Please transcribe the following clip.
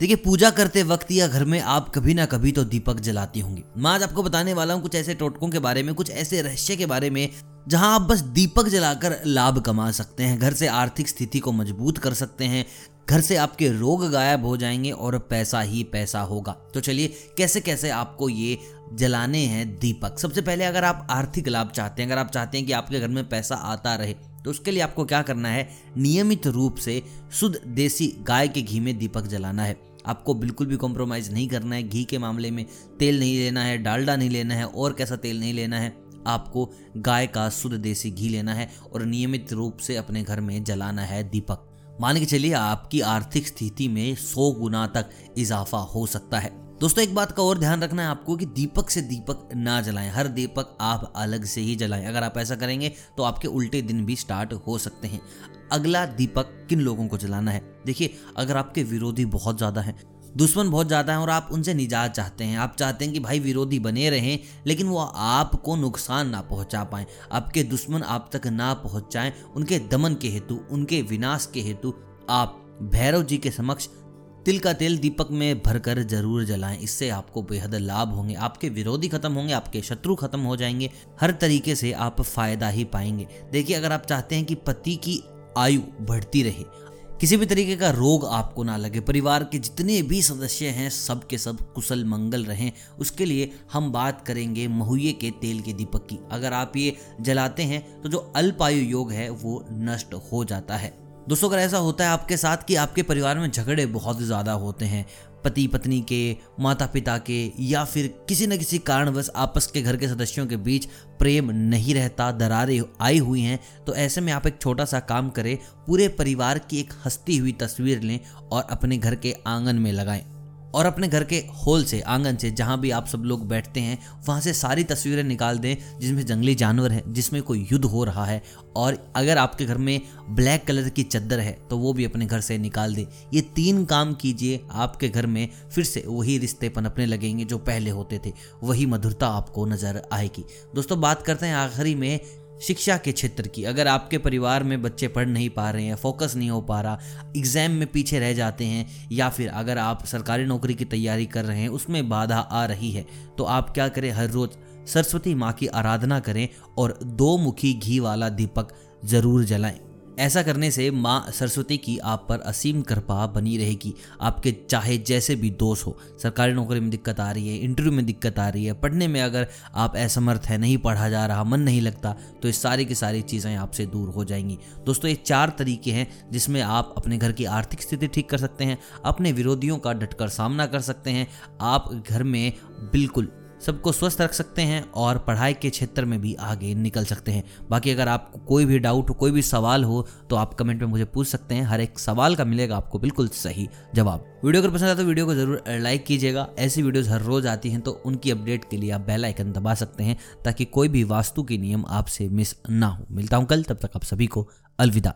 देखिए, पूजा करते वक्त या घर में आप कभी ना कभी तो दीपक जलाती होंगी। मैं आज आपको बताने वाला हूँ कुछ ऐसे टोटकों के बारे में, कुछ ऐसे रहस्य के बारे में, जहाँ आप बस दीपक जलाकर लाभ कमा सकते हैं, घर से आर्थिक स्थिति को मज़बूत कर सकते हैं, घर से आपके रोग गायब हो जाएँगे और पैसा ही पैसा होगा। तो चलिए कैसे कैसे आपको ये जलाने हैं दीपक? सबसे पहले अगर आप आर्थिक लाभ चाहते हैं, अगर आप चाहते हैं कि आपके घर में पैसा आता रहे तो उसके लिए आपको क्या करना है? नियमित रूप से शुद्ध देसी गाय के घी में दीपक जलाना है। आपको बिल्कुल भी कॉम्प्रोमाइज़ नहीं करना है। घी के मामले में तेल नहीं लेना है, डालडा नहीं लेना है और कैसा तेल नहीं लेना है, आपको गाय का शुद्ध देसी घी लेना है और नियमित रूप से अपने घर में जलाना है दीपक। मान के चलिए आपकी आर्थिक स्थिति में सौ गुना तक इजाफा हो सकता है। दोस्तों, एक बात का और ध्यान रखना है आपको कि दीपक से दीपक ना जलाएँ। हर दीपक आप अलग से ही जलाएँ। अगर आप ऐसा करेंगे तो आपके उल्टे दिन भी स्टार्ट हो सकते हैं। अगला दीपक किन लोगों को जलाना है? देखिए, अगर आपके विरोधी बहुत ज़्यादा हैं, दुश्मन बहुत ज़्यादा हैं और आप उनसे निजात चाहते हैं, आप चाहते हैं कि भाई विरोधी बने रहें, लेकिन वो आपको नुकसान ना पहुँचा पाएँ। आपके दुश्मन आप तक ना पहुँच जाएँ। उनके दमन के हेतु, उनके विनाश के हेतु आप भैरव जी के समक्ष तिल का तेल दीपक में भरकर ज़रूर जलाएँ। इससे आपको बेहद लाभ होंगे। आपके विरोधी खत्म होंगे, आपके शत्रु खत्म हो जाएँगे। हर तरीके से आप फ़ायदा ही पाएँगे। देखिए, अगर आप चाहते हैं कि पति की आयु बढ़ती रहे, किसी भी तरीके का रोग आपको ना लगे, परिवार के जितने भी सदस्य हैं, सब के सब कुशल मंगल रहें। उसके लिए हम बात करेंगे महुए के तेल के दीपक की। अगर आप ये जलाते हैं तो जो अल्पायु योग है, वो नष्ट हो जाता है। दोस्तों, अगर ऐसा होता है आपके साथ कि आपके परिवार में झगड़े बहुत ज़्यादा होते हैं पति पत्नी के माता पिता के या फिर किसी न किसी कारणवश आपस के घर के सदस्यों के बीच प्रेम नहीं रहता, दरारें आई हुई हैं तो ऐसे में आप एक छोटा सा काम करें, पूरे परिवार की एक हंसती हुई तस्वीर लें और अपने घर के आँगन में लगाएँ। और अपने घर के होल से, आँगन से, जहाँ भी आप सब लोग बैठते हैं, वहाँ से सारी तस्वीरें निकाल दें, जिसमें जंगली जानवर है, जिसमें कोई युद्ध हो रहा है, और अगर आपके घर में ब्लैक कलर की चद्दर है तो वो भी अपने घर से निकाल दें। ये तीन काम कीजिए आपके घर में, फिर से वही रिश्ते पनपने लगेंगे जो पहले होते थे। वही मधुरता आपको नज़र आएगी। दोस्तों, बात करते हैं आखिरी में शिक्षा के क्षेत्र की। अगर आपके परिवार में बच्चे पढ़ नहीं पा रहे हैं फोकस नहीं हो पा रहा एग्ज़ाम में पीछे रह जाते हैं, या फिर अगर आप सरकारी नौकरी की तैयारी कर रहे हैं, उसमें बाधा आ रही है तो आप क्या करें? हर रोज़ सरस्वती माँ की आराधना करें और दो मुखी घी वाला दीपक ज़रूर जलाएँ। ऐसा करने से माँ सरस्वती की आप पर असीम कृपा बनी रहेगी। आपके चाहे जैसे भी दोष हो, सरकारी नौकरी में दिक्कत आ रही है इंटरव्यू में दिक्कत आ रही है, पढ़ने में अगर आप असमर्थ हैं, नहीं पढ़ा जा रहा, मन नहीं लगता तो ये सारी की सारी चीज़ें आपसे दूर हो जाएँगी। दोस्तों, ये चार तरीके हैं जिसमें आप अपने घर की आर्थिक स्थिति ठीक कर सकते हैं, अपने विरोधियों का डटकर सामना कर सकते हैं, आप घर में बिल्कुल सबको स्वस्थ रख सकते हैं और पढ़ाई के क्षेत्र में भी आगे निकल सकते हैं। बाकी अगर आपको कोई भी डाउट हो कोई भी सवाल हो तो आप कमेंट में मुझे पूछ सकते हैं। हर एक सवाल का मिलेगा आपको बिल्कुल सही जवाब। वीडियो अगर पसंद आए तो वीडियो को ज़रूर लाइक कीजिएगा। ऐसी वीडियोस हर रोज आती हैं तो उनकी अपडेट के लिए आप बेल आइकन दबा सकते हैं, ताकि कोई भी वास्तु के नियम आपसे मिस ना हो। मिलता हूँ कल, तब तक आप सभी को अलविदा।